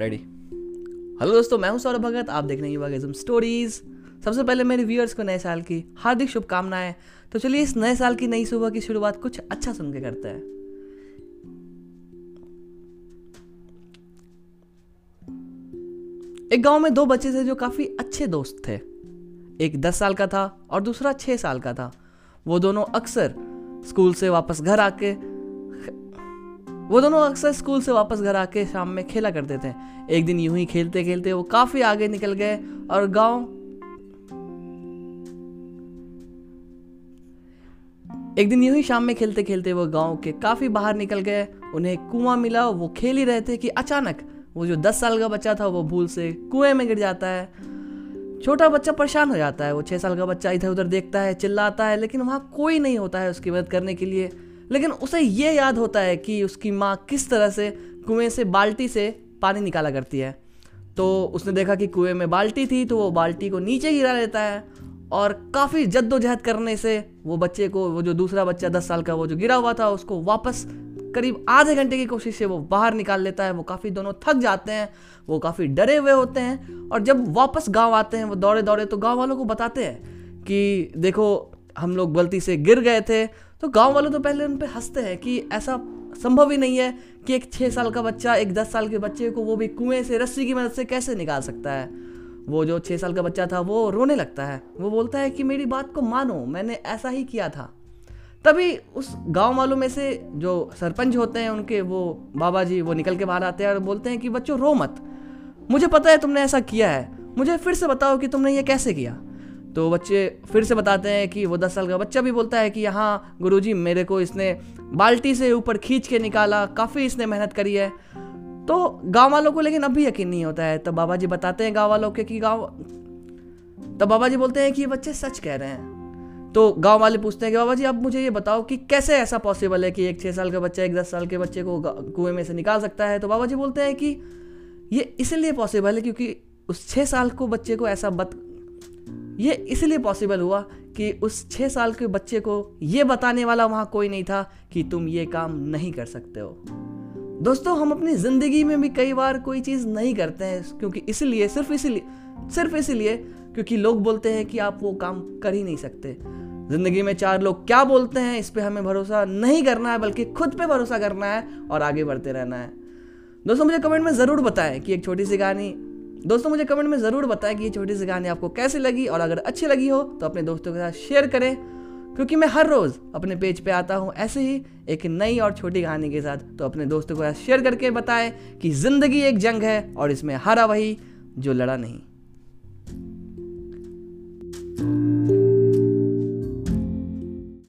Ready hello दोस्तों, मैं हूँ सौरभ भगत। आप देख रहे हैं युवागिज्म स्टोरीज सबसे पहले मेरे व्यूअर्स को नए साल की हार्दिक शुभकामनाएँ। तो चलिए इस नए साल की नई सुबह की शुरुआत कुछ अच्छा सुन के करते हैं। एक गाँव में दो बच्चे थे जो काफ़ी अच्छे दोस्त थे। एक दस साल का था और दूसरा छह साल का था। वो दोनों अक्सर स्कूल से वापस घर आके वो दोनों अक्सर स्कूल से वापस घर आके शाम में खेला करते थे। एक दिन यूँ ही खेलते खेलते वो काफ़ी आगे निकल गए और गाँव एक दिन यूँ ही शाम में खेलते खेलते वो गाँव के काफ़ी बाहर निकल गए। उन्हें कुआँ मिला, वो खेल ही रहे थे कि अचानक वो जो दस साल का बच्चा था वो भूल से कुएँ में गिर जाता है। छोटा बच्चा परेशान हो जाता है, वो छह साल का बच्चा इधर उधर देखता है, चिल्लाता है, लेकिन वहाँ कोई नहीं होता है उसकी मदद करने के लिए। लेकिन उसे ये याद होता है कि उसकी माँ किस तरह से कुएँ से, बाल्टी से पानी निकाला करती है। तो उसने देखा कि कुएँ में बाल्टी थी तो वो बाल्टी को नीचे गिरा लेता है और काफ़ी जद्दोजहद करने से वो बच्चे को, वो जो दूसरा बच्चा दस साल का, वो जो गिरा हुआ था, उसको वापस करीब आधे घंटे की कोशिश से वो बाहर निकाल लेता है। वो काफ़ी दोनों थक जाते हैं, वो काफ़ी डरे हुए होते हैं और जब वापस गाँव आते हैं, वो दौड़े दौड़े तो गाँव वालों को बताते हैं कि देखो, हम लोग गलती से गिर गए थे तो गाँव वाले तो पहले उन पर हँसते हैं कि ऐसा संभव ही नहीं है कि एक छः साल का बच्चा, एक दस साल के बच्चे को वो भी कुएँ से, रस्सी की मदद से कैसे निकाल सकता है? वो जो छः साल का बच्चा था, वो रोने लगता है। वो बोलता है कि मेरी बात को मानो, मैंने ऐसा ही किया था। तभी उस गाँव वालों में से जो सरपंच होते हैं, उनके वो बाबा जी वो निकल के बाहर आते हैं और बोलते हैं कि बच्चों, रो मत। मुझे पता है तुमने ऐसा किया है। मुझे फिर से बताओ कि तुमने ये कैसे किया? तो बच्चे फिर से बताते हैं कि वो दस साल का बच्चा भी बोलता है कि यहाँ गुरुजी मेरे को इसने बाल्टी से ऊपर खींच के निकाला, काफ़ी इसने मेहनत करी है। तो गाँव वालों को लेकिन अभी यकीन नहीं होता है। तब बाबा जी बताते हैं गाँव वालों के कि गाँव तब बाबा जी बोलते हैं कि ये बच्चे सच कह रहे हैं। तो गाँव वाले पूछते हैं कि बाबा जी अब मुझे ये बताओ कि कैसे ऐसा पॉसिबल है कि एक छः साल का बच्चा एक दस साल के बच्चे को कुएँ में से निकाल सकता है? तो बाबा जी बोलते हैं कि ये इसलिए पॉसिबल है क्योंकि उस छः साल को बच्चे को ऐसा बत ये इसलिए पॉसिबल हुआ कि उस छः साल के बच्चे को ये बताने वाला वहाँ कोई नहीं था कि तुम ये काम नहीं कर सकते हो। दोस्तों, हम अपनी ज़िंदगी में भी कई बार कोई चीज़ नहीं करते हैं, क्योंकि इसलिए, सिर्फ़ इसीलिए सिर्फ़ इसीलिए क्योंकि लोग बोलते हैं कि आप वो काम कर ही नहीं सकते। ज़िंदगी में चार लोग क्या बोलते हैं, इस पर हमें भरोसा नहीं करना है, बल्कि खुद पे भरोसा करना है और आगे बढ़ते रहना है। दोस्तों, मुझे कमेंट में ज़रूर बताएँ कि एक छोटी सी कहानी दोस्तों, मुझे कमेंट में ज़रूर बताएँ कि ये छोटी सी कहानी आपको कैसे लगी और अगर अच्छी लगी हो तो अपने दोस्तों के साथ शेयर करें। क्योंकि मैं हर रोज़ अपने पेज पे आता हूँ ऐसे ही एक नई और छोटी कहानी के साथ। तो अपने दोस्तों के साथ शेयर करके बताएँ कि ज़िंदगी एक जंग है और इसमें हरा वही जो लड़ा नहीं।